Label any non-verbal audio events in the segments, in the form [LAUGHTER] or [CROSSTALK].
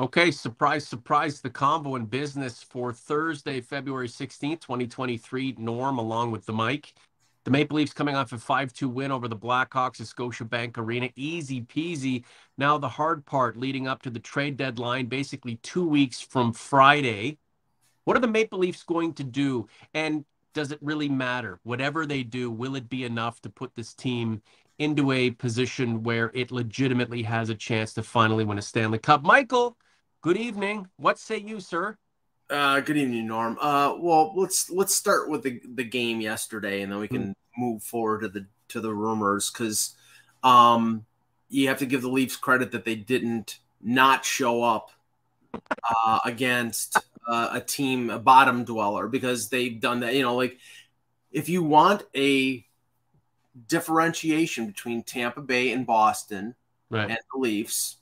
Okay, surprise, surprise, the convo in business for Thursday, February 16th, 2023. Norm along with the mic. The Maple Leafs coming off a 5 2 win over the Blackhawks at Scotiabank Arena. Easy peasy. Now, the hard part leading up to the trade deadline, basically two weeks from Friday. What are the Maple Leafs going to do? And does it really matter? Whatever they do, will it be enough to put this team into a position where it legitimately has a chance to finally win a Stanley Cup? Michael, good evening. What say you, sir? Uh, good evening, Norm. Uh, well, let's let's start with the, the game yesterday, and then we can mm-hmm. move forward to the to the rumors because um, you have to give the Leafs credit that they didn't not show up uh, against uh, a team, a bottom dweller, because they've done that. You know, like if you want a differentiation between Tampa Bay and Boston right. and the Leafs,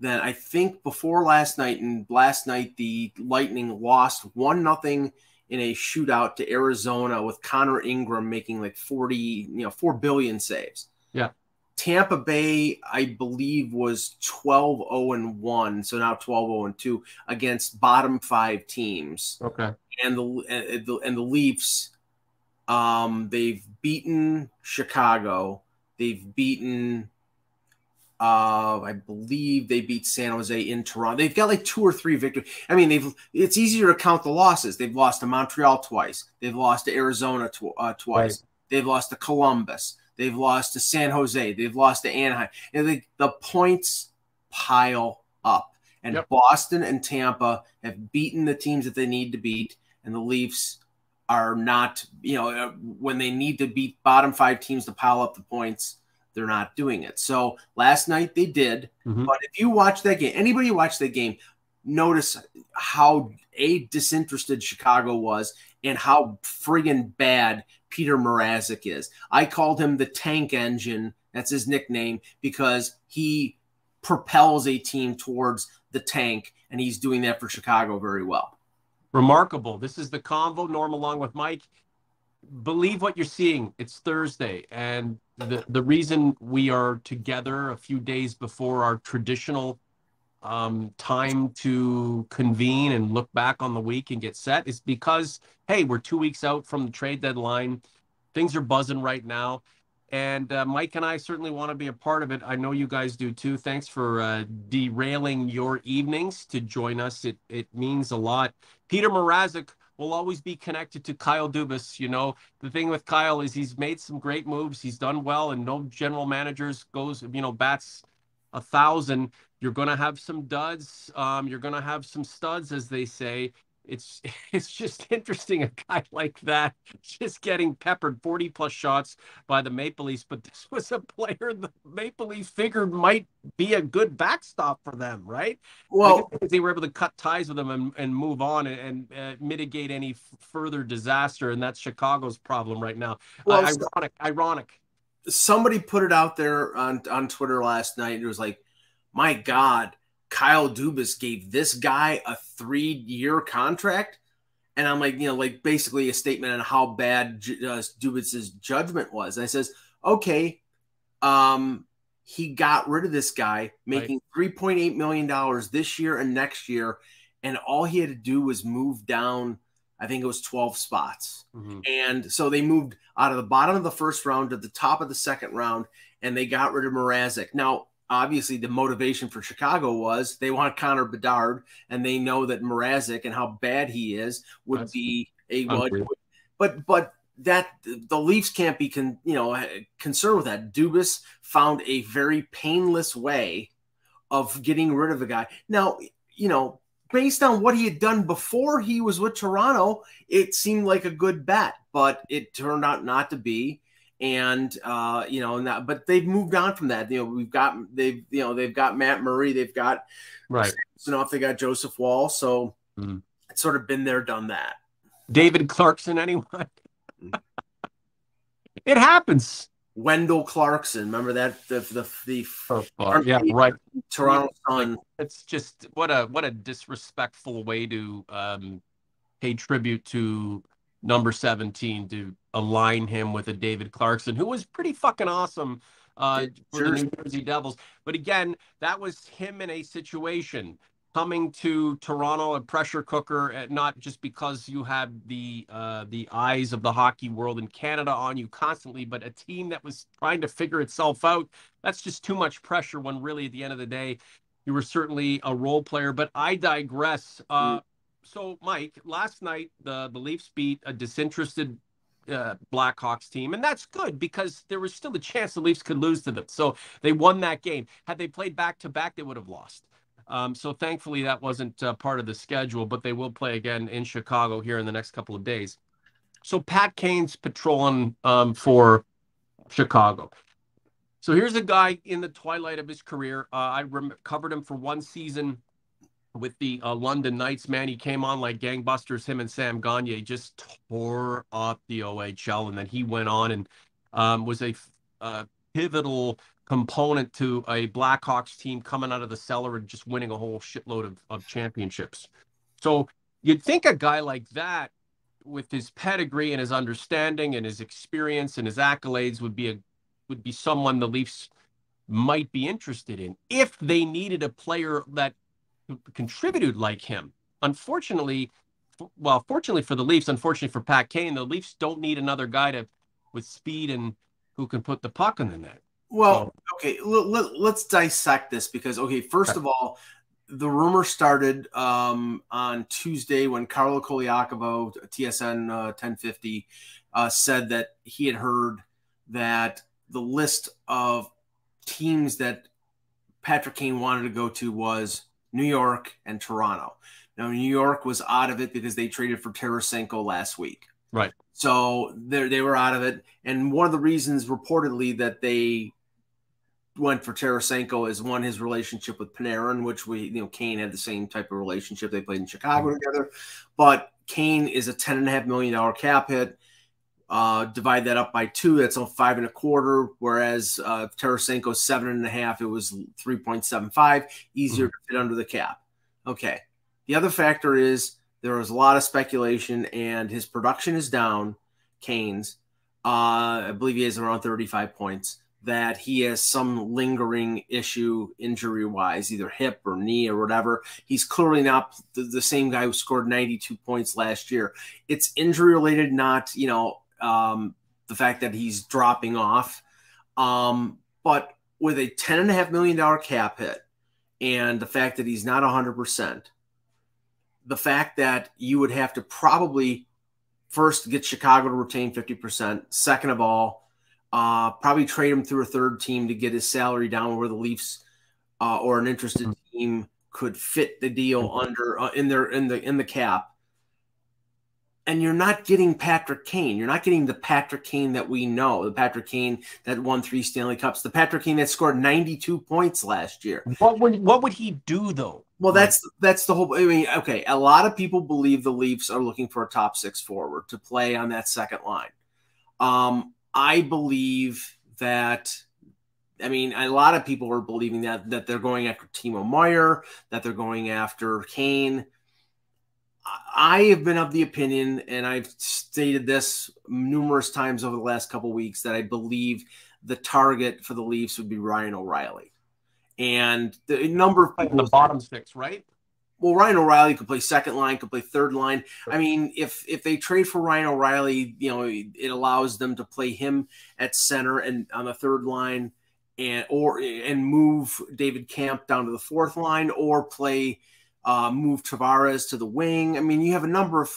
then I think before last night and last night the Lightning lost one nothing in a shootout to Arizona with Connor Ingram making like 40, you know, 4 billion saves. Yeah. Tampa Bay, I believe, was 12 0 and 1, so now 12 0 and 2 against bottom five teams. Okay. And the and the, and the Leafs, um, they've beaten Chicago, they've beaten uh, I believe they beat San Jose in Toronto. They've got like two or three victories. I mean, they've it's easier to count the losses. They've lost to Montreal twice. They've lost to Arizona tw- uh, twice. Right. They've lost to Columbus. They've lost to San Jose. They've lost to Anaheim. And they, the points pile up. And yep. Boston and Tampa have beaten the teams that they need to beat. And the Leafs are not, you know, uh, when they need to beat bottom five teams to pile up the points, they're not doing it. So last night they did. Mm-hmm. But if you watch that game, anybody watch that game, notice how a disinterested Chicago was and how friggin' bad Peter Mrazek is. I called him the tank engine. That's his nickname because he propels a team towards the tank, and he's doing that for Chicago very well. Remarkable. This is the convo. Norm along with Mike. Believe what you're seeing. It's Thursday, and the the reason we are together a few days before our traditional um, time to convene and look back on the week and get set is because hey, we're two weeks out from the trade deadline. Things are buzzing right now, and uh, Mike and I certainly want to be a part of it. I know you guys do too. Thanks for uh, derailing your evenings to join us. It it means a lot. Peter Mrazek will always be connected to Kyle Dubas. You know, the thing with Kyle is he's made some great moves. He's done well, and no general managers goes, you know, bats a thousand. You're going to have some duds. Um, you're going to have some studs, as they say. It's [LAUGHS] it's just interesting a guy [LAUGHS] like that just getting peppered 40 plus shots by the Maple Leafs, but this [LAUGHS] was a player the Maple Leafs figured might be a good backstop for them, right? Well, they were able to cut ties with them and, and move on and, and uh, mitigate any f- further disaster, and that's Chicago's problem right now. Well, uh, ironic, ironic. Somebody put it out there on on Twitter last night. And it was like, my God Kyle Dubas gave this guy a three year contract. And I'm like, you know, like basically a statement on how bad uh, Dubas's judgment was. And I says, okay, um, he got rid of this guy, making right. $3.8 million this year and next year. And all he had to do was move down, I think it was 12 spots. Mm-hmm. And so they moved out of the bottom of the first round to the top of the second round, and they got rid of Mrazek. Now, obviously the motivation for Chicago was they want Connor Bedard and they know that Mrazek and how bad he is would That's be a but but that the Leafs can't be con, you know concerned with that. Dubas found a very painless way of getting rid of a guy. Now, you know, based on what he had done before he was with Toronto, it seemed like a good bet, but it turned out not to be and uh, you know, not, but they've moved on from that. You know, we've got they've you know they've got Matt Murray, they've got right. Enough, they got Joseph Woll, so mm. it's sort of been there, done that. David Clarkson, anyone? [LAUGHS] it happens. Wendell Clarkson, remember that the the the oh, yeah right Toronto Sun. It's just what a what a disrespectful way to um, pay tribute to number 17 to align him with a David Clarkson, who was pretty fucking awesome uh, for the New Jersey Devils. But again, that was him in a situation. coming to Toronto a pressure cooker, uh, not just because you have the uh, the eyes of the hockey world in Canada on you constantly, but a team that was trying to figure itself out. That's just too much pressure. When really, at the end of the day, you were certainly a role player. But I digress. Uh, mm. So, Mike, last night the the Leafs beat a disinterested uh, Blackhawks team, and that's good because there was still a chance the Leafs could lose to them. So they won that game. Had they played back to back, they would have lost. Um, so thankfully that wasn't uh, part of the schedule, but they will play again in Chicago here in the next couple of days. So Pat Kane's patrolling um, for Chicago. So here's a guy in the twilight of his career. Uh, I rem- covered him for one season with the uh, London Knights. Man, he came on like gangbusters. Him and Sam Gagner just tore up the OHL, and then he went on and um, was a pivotal component to a Blackhawks team coming out of the cellar and just winning a whole shitload of, of championships. So you'd think a guy like that, with his pedigree and his understanding and his experience and his accolades, would be a would be someone the Leafs might be interested in if they needed a player that contributed like him. Unfortunately, well, fortunately for the Leafs, unfortunately for Pat Kane, the Leafs don't need another guy to with speed and who can put the puck in the net. Well, so, okay, let, us dissect this because okay, first okay. of all, the rumor started um, on Tuesday when Carlo Colaiacovo, TSN uh, 1050, uh, said that he had heard that the list of teams that Patrick Kane wanted to go to was New York and Toronto. Now, New York was out of it because they traded for Tarasenko last week. Right. So they they were out of it, and one of the reasons reportedly that they went for Tarasenko is one his relationship with Panarin, which we you know Kane had the same type of relationship. They played in Chicago mm-hmm. together, but Kane is a ten and a half million dollar cap hit. Uh, divide that up by two, that's on five and a quarter. Whereas uh, Tarasenko seven and a half, it was three point seven five, easier mm-hmm. to fit under the cap. Okay. The other factor is there was a lot of speculation, and his production is down. Kane's, uh, I believe he has around thirty five points that he has some lingering issue injury wise, either hip or knee or whatever. He's clearly not the, the, same guy who scored 92 points last year. It's injury related, not, you know, um, the fact that he's dropping off. Um, but with a $10.5 million cap hit and the fact that he's not 100%, the fact that you would have to probably first get Chicago to retain 50%, second of all, uh, probably trade him through a third team to get his salary down where the Leafs uh, or an interested team could fit the deal under uh, in their in the in the cap. And you're not getting Patrick Kane. You're not getting the Patrick Kane that we know, the Patrick Kane that won three Stanley Cups, the Patrick Kane that scored 92 points last year. What would what would he do though? Well, that's that's the whole. I mean, okay, a lot of people believe the Leafs are looking for a top six forward to play on that second line. Um, I believe that I mean, a lot of people are believing that that they're going after Timo Meier, that they're going after Kane. I have been of the opinion, and I've stated this numerous times over the last couple weeks, that I believe the target for the Leafs would be Ryan O'Reilly. And the number of people, the bottom six, right? well, Ryan O'Reilly could play second line, could play third line. I mean, if if they trade for Ryan O'Reilly, you know, it allows them to play him at center and on the third line, and or and move David Kampf down to the fourth line, or play uh, move Tavares to the wing. I mean, you have a number of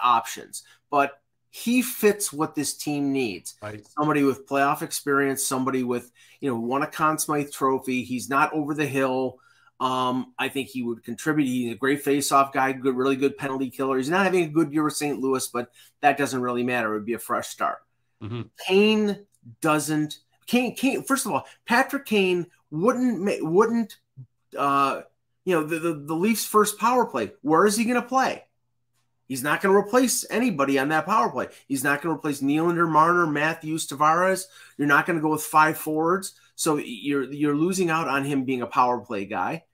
options, but he fits what this team needs. Right. Somebody with playoff experience, somebody with you know won a Conn Smythe Trophy. He's not over the hill um, I think he would contribute. He's a great face-off guy, good, really good penalty killer. He's not having a good year with St. Louis, but that doesn't really matter. It would be a fresh start. Mm-hmm. Kane doesn't. Kane, Kane. First of all, Patrick Kane wouldn't wouldn't. Uh, you know the, the the Leafs' first power play. Where is he going to play? He's not going to replace anybody on that power play. He's not going to replace Nylander, Marner, Matthews, Tavares. You're not going to go with five forwards. So you're you're losing out on him being a power play guy.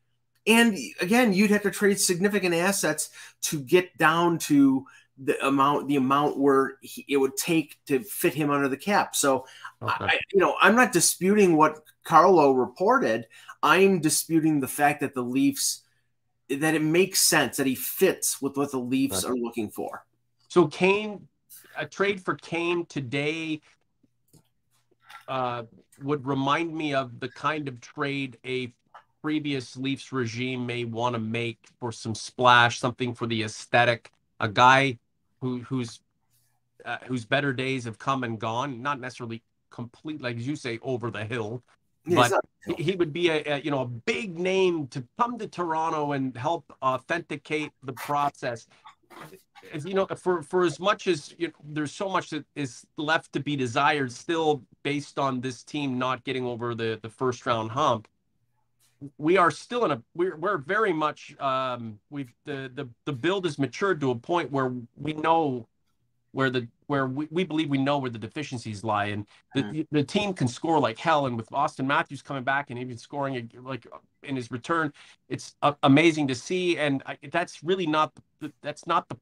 And again, you'd have to trade significant assets to get down to the amount the amount where he, it would take to fit him under the cap. So, okay. I, you know, I'm not disputing what Carlo reported. I'm disputing the fact that the Leafs that it makes sense that he fits with what the Leafs right. are looking for. So Kane, a trade for Kane today uh, would remind me of the kind of trade a previous Leafs regime may want to make for some splash, something for the aesthetic. A guy who who's uh, whose better days have come and gone, not necessarily complete, like you say, over the hill, but he would be a, a, you know a big name to come to Toronto and help authenticate the process. As you know, for for as much as you know, there's so much that is left to be desired, still based on this team not getting over the the first round hump. We are still in a we're we're very much um we've the the the build has matured to a point where we know where the where we, we believe we know where the deficiencies lie. And the, mm. the team can score like hell. And with austin Matthews coming back and even scoring like in his return it's amazing to see. And I, that's really not the, that's not the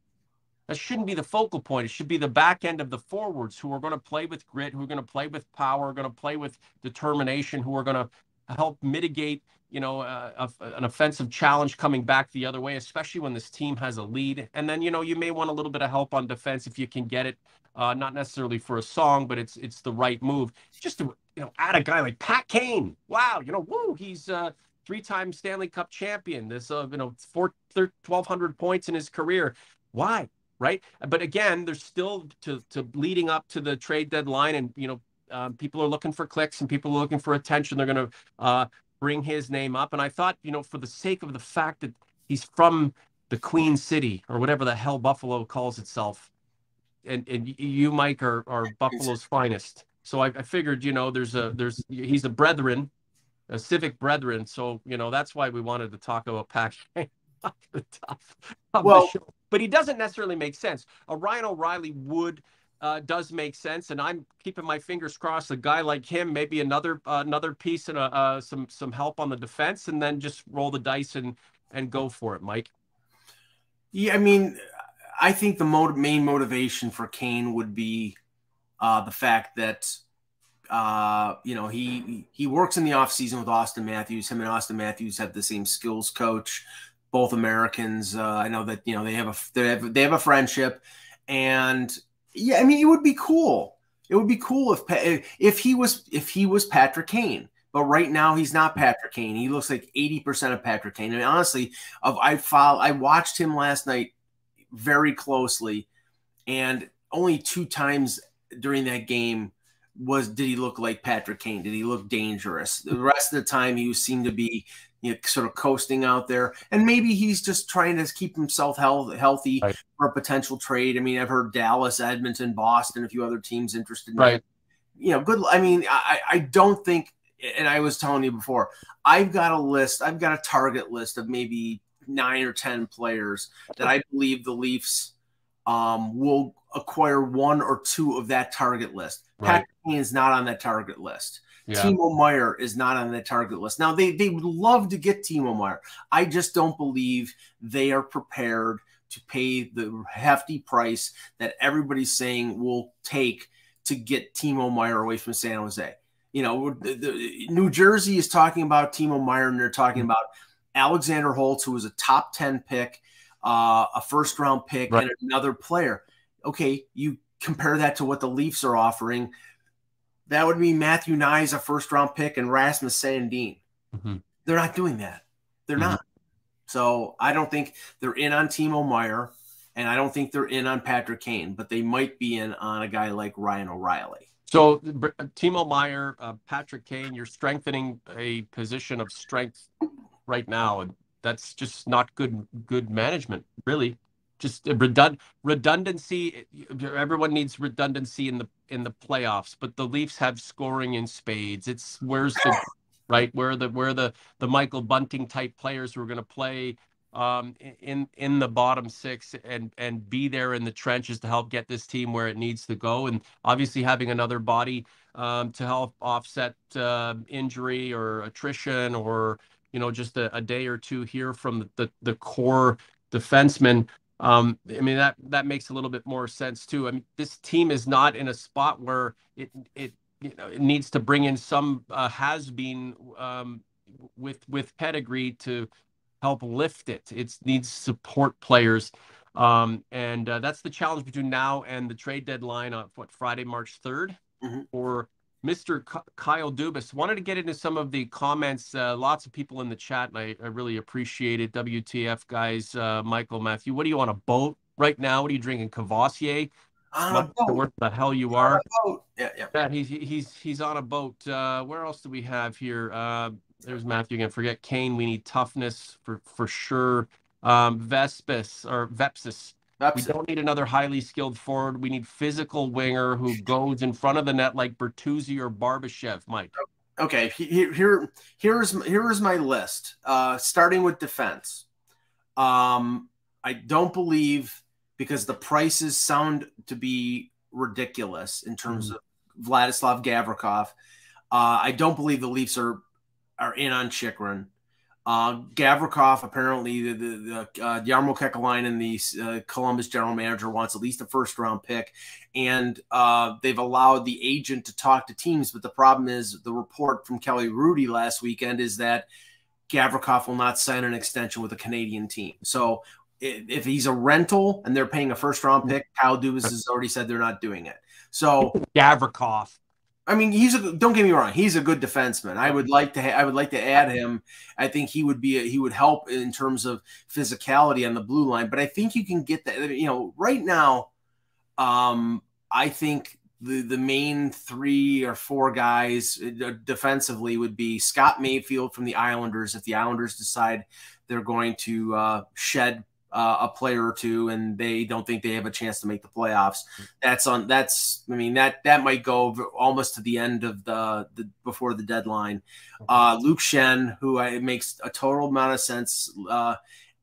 that shouldn't be the focal point. It should be the back end of the forwards who are going to play with grit who are going to play with power going to play with determination who are going to help mitigate you know, uh, an offensive challenge coming back the other way, especially when this team has a lead. And then, you know, you may want a little bit of help on defense if you can get it. Uh, not necessarily for a song, but it's it's the right move. Just to you know, add a guy like Pat Kane. Wow, you know, woo, he's uh, three-time Stanley Cup champion. This, uh, you know, four, 1,200 points in his career. Why? Right. But again, there's still to to leading up to the trade deadline, and you know, um, people are looking for clicks and people are looking for attention. They're going to uh, bring his name up. And I thought, you know, for the sake of the fact that he's from the Queen City or whatever the hell Buffalo calls itself, and and you, Mike, are are Buffalo's finest. So I, I figured, you know, there's a there's he's a brethren, a civic brethren. So you know that's why we wanted to talk about Pac [LAUGHS] well. But he doesn't necessarily make sense. A Ryan O'Reilly would uh, does make sense, and I'm keeping my fingers crossed. A guy like him, maybe another uh, another piece and a, uh, some some help on the defense, and then just roll the dice and and go for it, Mike. Yeah, I mean, I think the main motivation for Kane would be uh, the fact that uh, you know he he works in the off season with Austin Matthews. Him and Austin Matthews have the same skills coach, both Americans. Uh, I know that you know they have a they have, they have a friendship, and yeah, I mean, it would be cool. It would be cool if if he was if he was Patrick Kane. But right now he's not Patrick Kane. He looks like 80% of Patrick Kane. And honestly, of I follow, I watched him last night very closely, and only two times during that game was did he look like Patrick Kane? Did he look dangerous? The rest of the time he seemed to be you know, sort of coasting out there. And maybe he's just trying to keep himself health, healthy right. for a potential trade. I mean, I've heard Dallas, Edmonton, Boston, a few other teams interested in right. Him. You know, good. I mean, I, I don't think, and I was telling you before, I've got a list, I've got a target list of maybe nine or 10 players that I believe the Leafs um, will acquire one or two of that target list. Right. Patrick is not on that target list. Yeah. Timo Meier is not on the target list. Now they they would love to get Timo Meier. I just don't believe they are prepared to pay the hefty price that everybody's saying will take to get Timo Meier away from San Jose. You know, the, the, New Jersey is talking about Timo Meier and they're talking mm-hmm. about Alexander Holtz, who was a top 10 pick, uh, a first round pick, right. and another player. Okay, you compare that to what the Leafs are offering that would mean Matthew Knies a first round pick and Rasmus Sandin. Mm-hmm. They're not doing that. They're mm-hmm. not. So I don't think they're in on Timo Meier, and I don't think they're in on Patrick Kane, but they might be in on a guy like Ryan O'Reilly. So Timo Meier, uh, Patrick Kane, you're strengthening a position of strength right now, and that's just not good good management, really just redund- redundancy. Everyone needs redundancy in the in the playoffs, but the Leafs have scoring in spades. It's where's the [LAUGHS] right where the where the the Michael Bunting type players who are going to play um, in in the bottom six and and be there in the trenches to help get this team where it needs to go. And obviously having another body um, to help offset uh, injury or attrition or you know just a, a day or two here from the, the, the core defensemen um, I mean that that makes a little bit more sense too. I mean, this team is not in a spot where it it you know it needs to bring in some uh, has been um, with with pedigree to help lift it. It needs support players. Um, and uh, that's the challenge between now and the trade deadline on what Friday, March 3rd Mhm. for Mr. K- Kyle Dubas. Wanted to get into some of the comments. Uh, lots of people in the chat, and I, I really appreciate it. WTF guys, uh, Michael, Matthew, what are you on a boat right now? What are you drinking? Cavassier? On a What boat. the hell you are? boat. Yeah, yeah. Yeah, he's he's he's on a boat. Uh, where else do we have here? Uh, there's Matthew again. Forget Kane. We need toughness for for sure. Um, Vespis or Vepsis. We That's don't need another highly skilled forward. We need physical winger who goes in front of the net like Bertuzzi or Barbashev. Mike. okay. Here, here, here's here's my list. Uh, starting with defense. Um, I don't believe because the prices sound to be ridiculous in terms of Vladislav Gavrikov. Uh, I don't believe the Leafs are are in on Chychrun. Uh, Gavrikov apparently the the, the uh, Jarmo Kekalainen, the uh, Columbus general manager, wants at least a first round pick, and uh, they've allowed the agent to talk to teams. But the problem is the report from Kelly Rudy last weekend is that Gavrikov will not sign an extension with a Canadian team. So if he's a rental and they're paying a first round pick, Kyle Dubas has already said they're not doing it. So Gavrikov. I mean, he's a don't get me wrong, he's a good defenseman. I would like to ha- I would like to add him. I think he would be a, he would help in terms of physicality on the blue line, but I think you can get that you know, right now um I think the the main 3 or 4 guys uh, defensively would be Scott Mayfield from the Islanders if the Islanders decide they're going to uh, shed uh, a player or two and they don't think they have a chance to make the playoffs. That's on that's i mean that that might go almost to the end of the, the before the deadline. Uh Luke Schenn who I, it makes a total amount of sense uh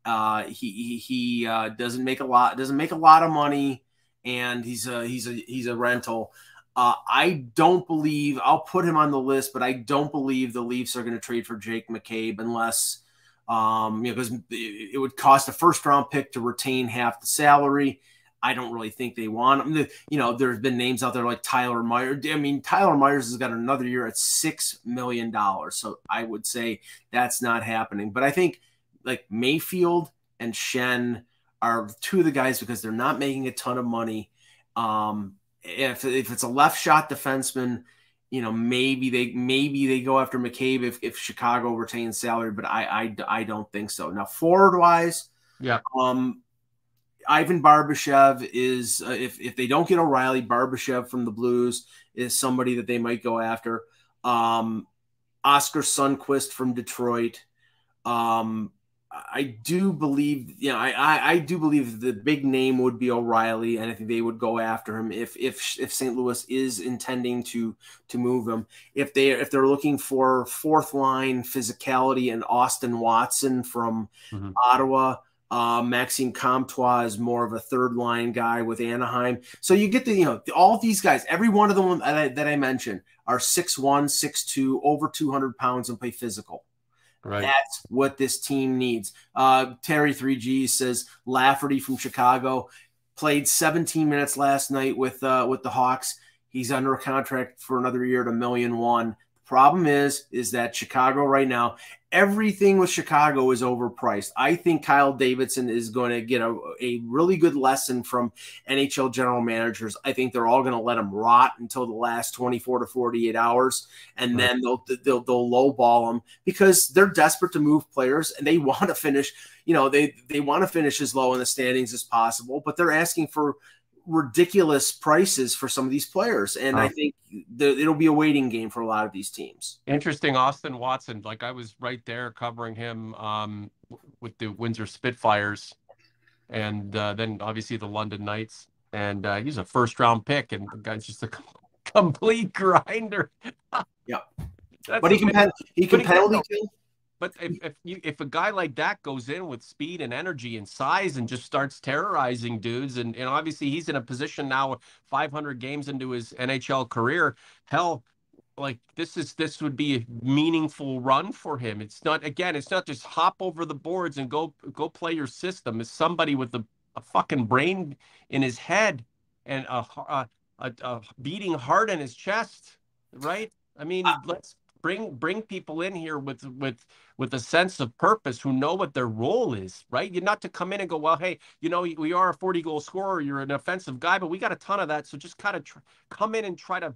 uh he he, he uh doesn't make a lot doesn't make a lot of money and he's a he's a he's a rental. Uh, I don't believe I'll put him on the list, but I don't believe the Leafs are going to trade for Jake McCabe unless um, you know, because it would cost a first round pick to retain half the salary. I don't really think they want him. You know, there's been names out there like Tyler Meyer. I mean, Tyler Myers has got another year at six million dollars, so I would say that's not happening. But I think like Mayfield and Schenn are two of the guys because they're not making a ton of money. Um, if if it's a left shot defenseman, you know, maybe they maybe they go after McCabe if, if Chicago retains salary, but I, I I don't think so. Now forward wise, Yeah. um, Ivan Barbashev is uh, if if they don't get O'Reilly, Barbashev from the Blues is somebody that they might go after. Um, Oskar Sundqvist from Detroit. Um, I do believe, you know, I, I, I do believe the big name would be O'Reilly, and I think they would go after him if if if St. Louis is intending to to move him. If they if they're looking for fourth line physicality and Austin Watson from Mhm. Ottawa. Uh, Maxime Comtois is more of a third line guy with Anaheim. So you get the, you know, all these guys, every one of them that I, that I mentioned are 6'1, 6'2, over 200 pounds and play physical. Right. That's what this team needs. Uh, Terry 3G says Lafferty from Chicago played 17 minutes last night with uh, with the Hawks. He's under a contract for another year at a million one. The problem is, is that Chicago right now, everything with Chicago is overpriced. I think Kyle Davidson is going to get a, a really good lesson from NHL general managers. I think they're all going to let him rot until the last 24 to 48 hours, and Right. then they'll they'll they'll lowball him because they're desperate to move players and they [LAUGHS] want to finish. You know, they they want to finish as low in the standings as possible, but they're asking for ridiculous prices for some of these players, and I think the, it'll be a waiting game for a lot of these teams. Interesting, Austin Watson. Like I was right there covering him um, with the Windsor Spitfires, and uh, then obviously the London Knights. And uh, he's a first round pick, and the guy's just a [LAUGHS] complete grinder. [LAUGHS] Yeah. That's But he can pen, he can But he can penalty kill. But if if you if a guy like that goes in with speed and energy and size and just starts terrorizing dudes, and, and obviously he's in a position now, 500 games into his NHL career, hell, like this is this would be a meaningful run for him. It's not again, it's not just hop over the boards and go go play your system. It's somebody with a, a fucking brain in his head and a, a, a, a beating heart in his chest, right? I mean, Uh, let's bring bring people in here with with with a sense of purpose who know what their role is, right? You're not to come in and go, well, hey, you know, we are a 40 goal scorer, you're an offensive guy, but we got a ton of that, so just kind of tr- come in and try to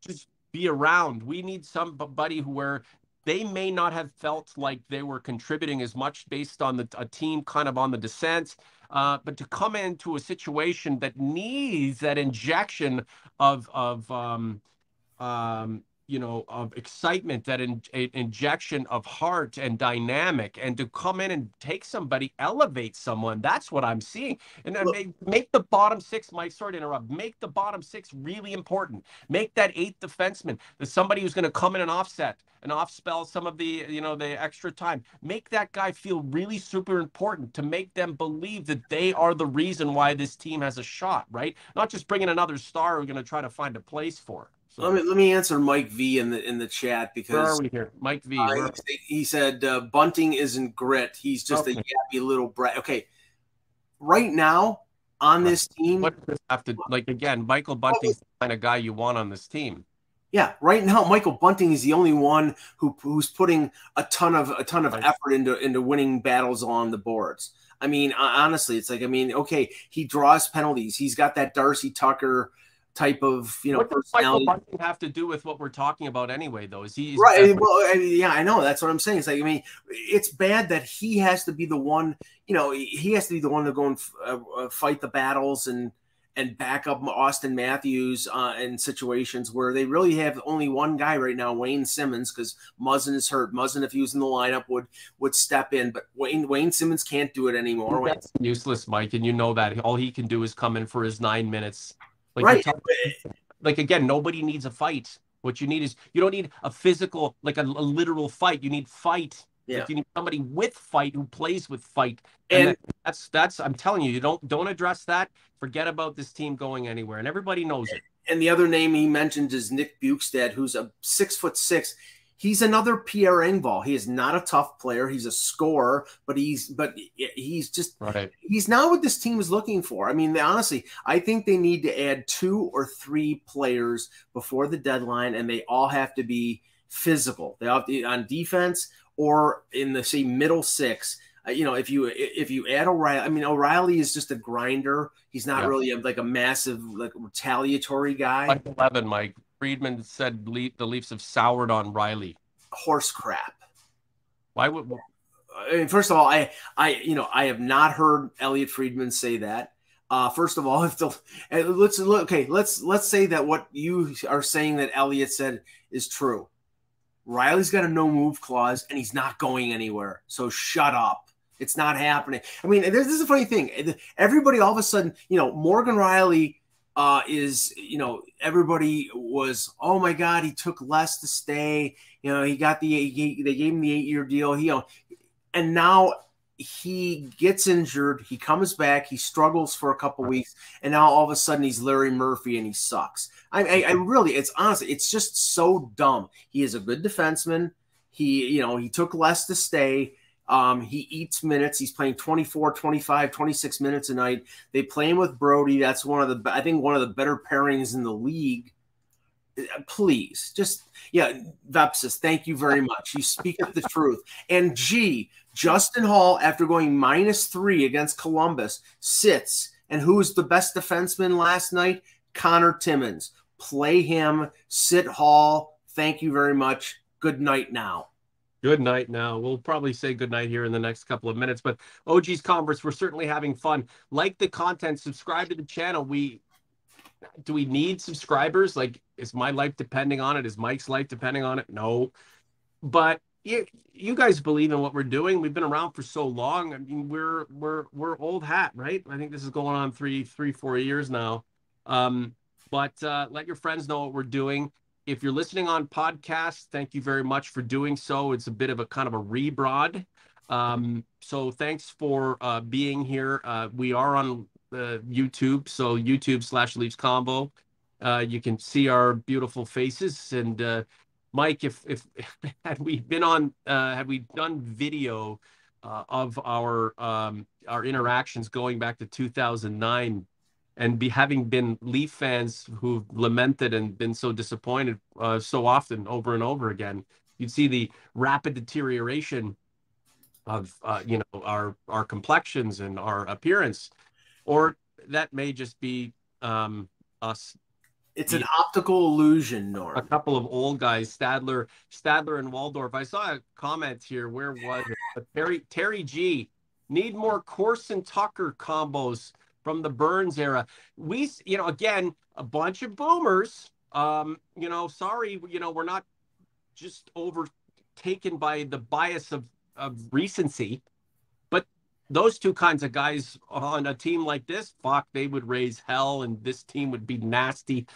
just be around. We need somebody who where they may not have felt like they were contributing as much based on the a team kind of on the descent. Uh, but to come into a situation that needs that injection of of um, um, you know of excitement that in, injection of heart and dynamic and to come in and take somebody elevate someone that's what i'm seeing. And then make, make the bottom six mike sorry to interrupt make the bottom six really important. Make that eighth defenseman the somebody who's going to come in and offset and off spell some of the you know the extra time. Make that guy feel really super important to make them believe that they are the reason why this team has a shot right? Not just bringing another star we're going to try to find a place for so, let me let me answer Mike V in the in the chat because where are we here? Mike V. Uh, he, said uh, Bunting isn't grit. He's just okay. a yappy little brat. Okay, right now on this team, what does this have to like again? Michael Bunting's the kind of guy you want on this team. Yeah, right now Michael Bunting is the only one who who's putting a ton of a ton of right. effort into into winning battles on the boards. I mean, honestly, it's like I mean, okay, he draws penalties. He's got that Darcy Tucker type of you know what personality. Michael Bunting have to do with what we're talking about anyway, though? Is he right? Well, I mean, yeah, I know that's what I'm saying. It's like I mean, it's bad that he has to be the one. You know, he has to be the one to go and uh, uh, fight the battles and and back up Austin Matthews uh, in situations where they really have only one guy right now, Wayne Simmonds, because Muzzin is hurt. Muzzin, if he was in the lineup, would would step in, but Wayne Wayne Simmonds can't do it anymore. That's useless, Mike, and you know that. All he can do is come in for his nine minutes like right. like again, nobody needs a fight. What you need is you don't need a physical, like a, a literal fight. You need fight. Yeah. Like you need somebody with fight who plays with fight. And, and that's that's I'm telling you, you don't don't address that. Forget about this team going anywhere. And everybody knows it. And the other name he mentioned is Nick Bjugstad, who's a six foot six he's another Pierre Engvall. He is not a tough player. He's a scorer, but he's but he's just right. he's not what this team is looking for. I mean, honestly, I think they need to add two or three players before the deadline, and they all have to be physical. They have to on defense or in the say middle six. Uh, you know, if you if you add O'Reilly, I mean O'Reilly is just a grinder. He's not yeah. really a, like a massive like retaliatory guy. Like Eleven, Mike. Friedman said Le- the Leafs have soured on Rielly. Horse crap. Why would? I mean, first of all, I, I, you know, I have not heard Elliotte Friedman say that. Uh, first of all, [LAUGHS] if the let's look, okay, let's let's say that what you are saying that Elliotte said is true. Rielly's got a no move clause and he's not going anywhere. So shut up. It's not happening. I mean, this is a funny thing. Everybody all of a sudden, you know, Morgan Rielly uh, is you know everybody was oh my god he took less to stay. You know he got the he, they gave him the eight year deal. He you know, and now he gets injured he comes back he struggles for a couple weeks and now all of a sudden he's Larry Murphy and he sucks. I, I, I really it's honestly it's just so dumb. He is a good defenseman. He you know he took less to stay um, he eats minutes. He's playing 24, 25, 26 minutes a night. They play him with Brodie. That's one of the, I think, one of the better pairings in the league. Uh, please, just, yeah, Vepsis, thank you very much. You speak up the truth. And G, Justin Holl, after going minus three against Columbus, sits. And who's the best defenseman last night? Connor Timmins. Play him, sit Holl. Thank you very much. Good night now. Good night now. We'll probably say good night here in the next couple of minutes, but OG's Converse, we're certainly having fun. Like the content, subscribe to the channel. We do we need subscribers? Like, is my life depending on it? Is Mike's life depending on it? No. But you, you guys believe in what we're doing. We've been around for so long. I mean, we're we're we're old hat, right? I think this is going on three, three, four years now. Um, but uh, let your friends know what we're doing if you're listening on podcast, thank you very much for doing so. It's a bit of a kind of a rebroad. Um, so thanks for uh, being here. Uh, we are on uh, YouTube, so YouTube slash Leafs Convo. Uh, you can see our beautiful faces. And uh, Mike, if if [LAUGHS] had we been on, uh, had we done video of our um, our interactions going back to 2009, and be having been Leaf fans who've lamented and been so disappointed uh, so often over and over again, you'd see the rapid deterioration of uh, you know our our complexions and our appearance, or that may just be um, us. It's an optical illusion, Norm. A couple of old guys, Statler, Statler, and Waldorf. I saw a comment here. Where was it? Terry Terry G. Need more Corson Tucker combos from the Burns era. We, you know, again, a bunch of boomers. Um, you know, sorry, you know, we're not just overtaken by the bias of of recency. But those two kinds of guys on a team like this, fuck, they would raise hell and this team would be nasty.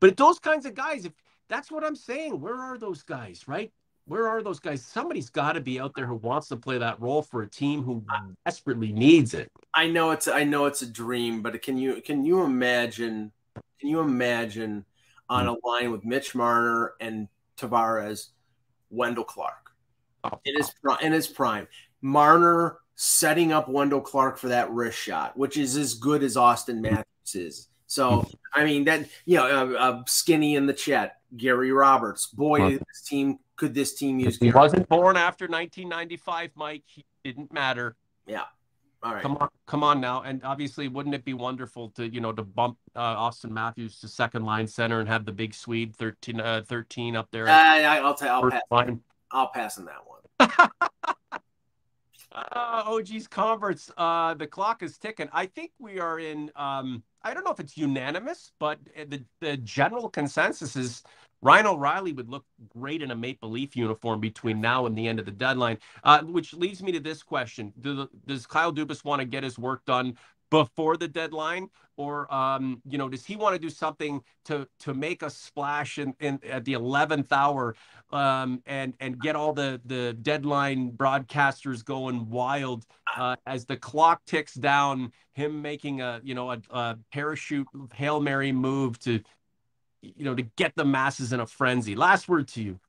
But those kinds of guys, if that's what I'm saying, where are those guys, right? Where are those guys? Somebody's got to be out there who wants to play that role for a team who desperately needs it. I know it's I know it's a dream, but can you can you imagine can you imagine on a line with Mitch Marner and Tavares, Wendel Clark? in his in his prime. Marner setting up Wendel Clark for that wrist shot, which is as good as Austin Matthews is. So I mean that you know, uh, uh, skinny in the chat, Gary Roberts. Boy, this team could this team use. He wasn't born after 1995, Mike. He didn't matter. Yeah. All right. Come on, come on now. And obviously, wouldn't it be wonderful to you know to bump uh, Auston Matthews to second line center and have the big Swede 13, uh, 13 up there? Uh, I'll tell. I'll pass. Line. I'll pass on that one. [LAUGHS] uh, OG's converts. Uh, the clock is ticking. I think we are in. Um, I don't know if it's unanimous, but the the general consensus is Ryan O'Reilly would look great in a Maple Leaf uniform between now and the end of the deadline. Uh, which leads me to this question: Do, Does Kyle Dubas want to get his work done before the deadline, or um, you know, does he want to do something to to make a splash in, in at the eleventh hour um, and and get all the the deadline broadcasters going wild uh, as the clock ticks down? Him making a you know a, a parachute hail mary move to you know to get the masses in a frenzy. Last word to you.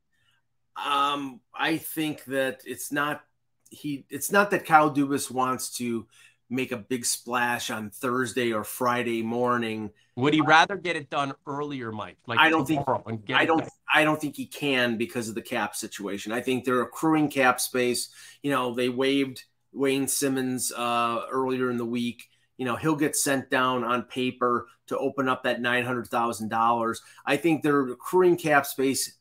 Um, I think that it's not he. It's not that Kyle Dubas wants to make a big splash on Thursday or Friday morning. Would he rather get it done earlier, Mike? Like I don't think I don't? I don't think he can because of the cap situation. I think they're accruing cap space. You know, they waived Wayne Simmonds uh, earlier in the week. You know, he'll get sent down on paper to open up that nine hundred thousand dollars. I think they're accruing cap space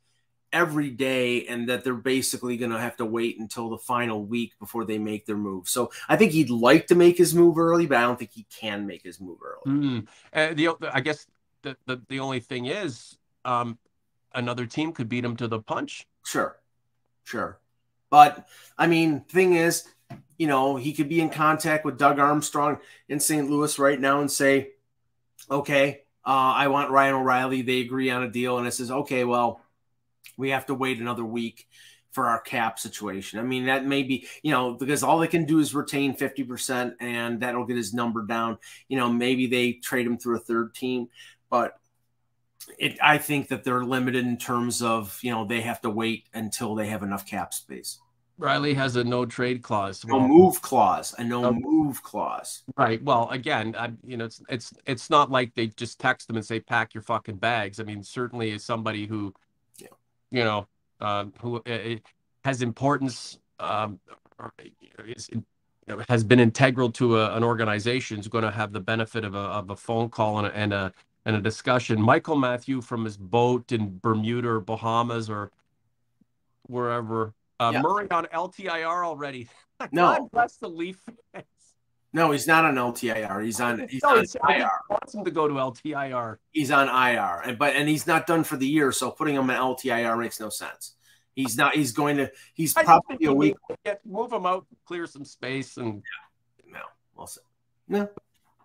every day and that they're basically going to have to wait until the final week before they make their move. So I think he'd like to make his move early, but I don't think he can make his move early. Mm. Uh, the, I guess the, the, the only thing is um, another team could beat him to the punch. Sure. Sure. But I mean, thing is, you know, he could be in contact with Doug Armstrong in St. Louis right now and say, okay, uh, I want Ryan O'Reilly. They agree on a deal. And it says, okay, well, we have to wait another week for our cap situation. I mean, that may be, you know, because all they can do is retain 50% and that'll get his number down. You know, maybe they trade him through a third team, but it, I think that they're limited in terms of, you know, they have to wait until they have enough cap space. Riley has a no trade clause. No move clause. A no move clause. Right. Well, again, I, you know, it's it's it's not like they just text them and say pack your fucking bags. I mean, certainly as somebody who you know, uh, who uh, has importance, um, is, has been integral to a, an organization is going to have the benefit of a, of a phone call and a, and a, and a discussion. Michael Matthew from his boat in Bermuda or Bahamas or wherever. Uh, yeah. Murray on LTIR already. [LAUGHS] No, bless the Leaf fans. No, he's not on LTIR. He's on [LAUGHS] he's no, on IR. Wants him to go to LTIR. He's on IR, and but and he's not done for the year. So putting him on LTIR makes no sense. He's not. He's going to. He's probably a week. Get, move him out, clear some space, and yeah. no, we'll see. No.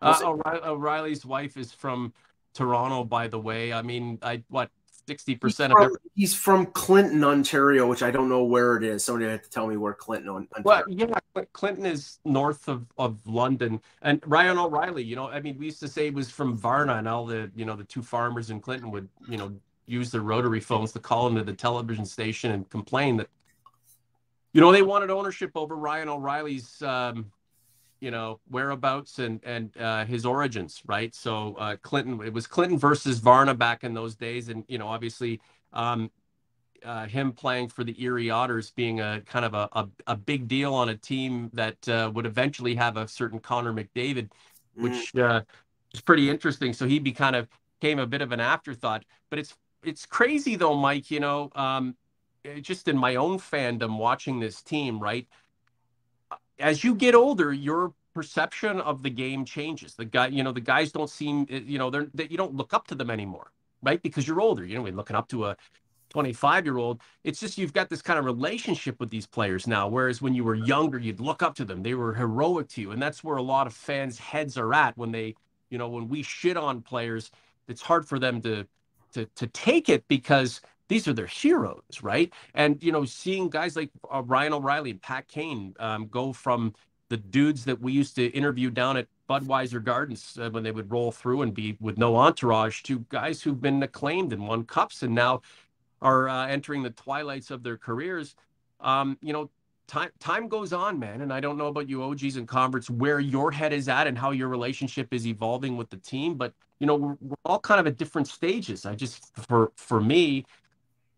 We'll uh, O'Reilly, O'Reilly's wife is from Toronto, by the way. I mean, I what sixty percent of every- he's from Clinton, Ontario, which I don't know where it is. Somebody had to tell me where Clinton, Ontario. Well, yeah, Clinton is north of, of London, and Ryan O'Reilly. You know, I mean, we used to say he was from Varna, and all the you know the two farmers in Clinton would you know use their rotary phones to call into the television station and complain that you know they wanted ownership over Ryan O'Reilly's um, you know whereabouts and and uh, his origins, right? So uh, Clinton, it was Clinton versus Varna back in those days, and you know obviously um, uh, him playing for the Erie Otters being a kind of a, a, a big deal on a team that uh, would eventually have a certain Connor McDavid, which mm. uh, is pretty interesting. So he be kind of came a bit of an afterthought. But it's it's crazy though, Mike. You know, um, just in my own fandom watching this team, right? As you get older, your perception of the game changes. The guy, you know, the guys don't seem, eh, you know, they're they, you don't look up to them anymore, right? Because you're older. You know, we're looking up to a 25 year old. It's just you've got this kind of relationship with these players now. Whereas when you were younger, you'd look up to them. They were heroic to you. And that's where a lot of fans' heads are at when they, you know, when we shit on players, it's hard for them to to to take it because these are their heroes, right? And you know, seeing guys like uh, Ryan O'Reilly and Pat Kane um, go from the dudes that we used to interview down at Budweiser Gardens uh, when they would roll through and be with no entourage to guys who've been acclaimed and won cups and now are uh, entering the twilights of their careers, um, you know, time time goes on, man. And I don't know about you, OGs and converts, where your head is at and how your relationship is evolving with the team. But you know, we're, we're all kind of at different stages. I just, for for me,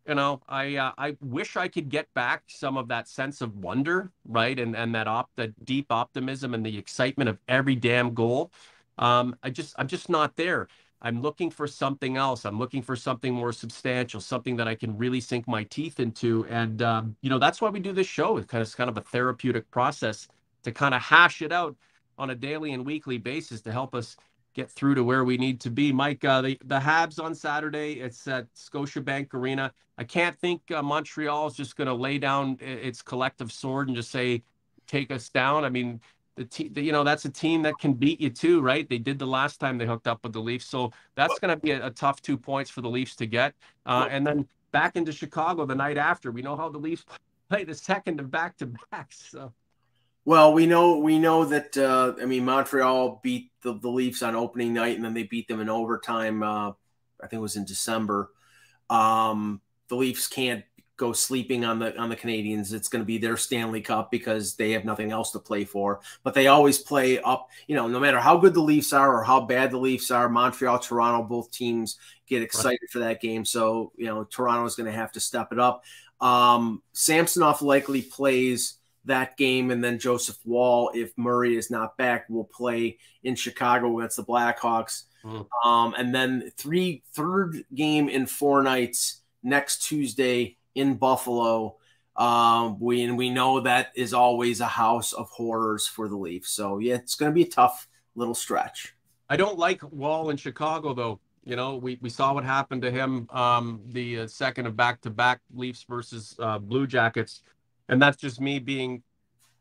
you know, I uh, I wish I could get back some of that sense of wonder, right, and and that op that deep optimism and the excitement of every damn goal. Um, I just I'm just not there. I'm looking for something else. I'm looking for something more substantial, something that I can really sink my teeth into. And um, you know, that's why we do this show. It's kind of, it's kind of a therapeutic process to kind of hash it out on a daily and weekly basis to help us get through to where we need to be. Mike, uh, the the Habs on Saturday. It's at Scotiabank Arena. I can't think uh, Montreal is just going to lay down its collective sword and just say, "Take us down." I mean, the team, you know, that's a team that can beat you too, right? They did the last time they hooked up with the Leafs, so that's going to be a, a, tough two points for the Leafs to get. Uh, and then back into Chicago the night after. We know how the Leafs [LAUGHS] play the second of back to backs. So. Well, we know we know that uh, I mean Montreal beat the, the Leafs on opening night, and then they beat them in overtime. Uh, I think it was in December. Um, the Leafs can't go sleeping on the on the Canadiens. It's going to be their Stanley Cup because they have nothing else to play for. But they always play up, you know, no matter how good the Leafs are or how bad the Leafs are, Montreal, Toronto, both teams get excited right. for that game. So, you know, Toronto is going to have to step it up. Um, Samsonov likely plays that game, and then Joseph Woll, if Murray is not back, will play in Chicago against the Blackhawks. Mm. Um, and then three third game in four nights next Tuesday in Buffalo. Um, we and we know that is always a house of horrors for the Leafs. So yeah, it's going to be a tough little stretch. I don't like Woll in Chicago though. You know, we, we saw what happened to him um, the uh, second of back to back Leafs versus uh, Blue Jackets, and that's just me being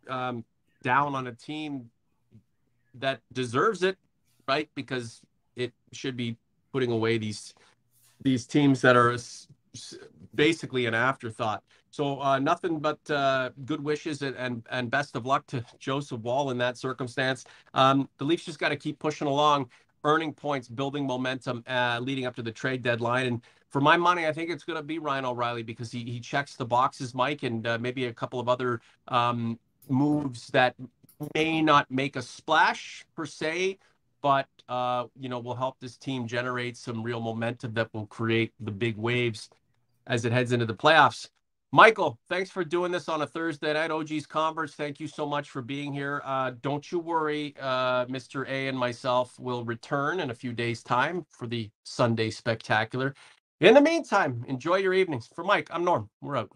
um, down on a team that deserves it, right? Because it should be putting away these these teams that are basically an afterthought. So uh, nothing but uh, good wishes and, and, and best of luck to Joseph Woll in that circumstance. Um, the Leafs just got to keep pushing along, earning points, building momentum, uh, leading up to the trade deadline. And for my money, I think it's going to be Ryan O'Reilly because he he checks the boxes, Mike, and uh, maybe a couple of other um, moves that may not make a splash per se, but uh, you know will help this team generate some real momentum that will create the big waves as it heads into the playoffs. Michael, thanks for doing this on a Thursday night. OG's Converse, thank you so much for being here. Uh, don't you worry, uh, Mr. A and myself will return in a few days' time for the Sunday Spectacular. In the meantime, enjoy your evenings. For Mike, I'm Norm. We're out.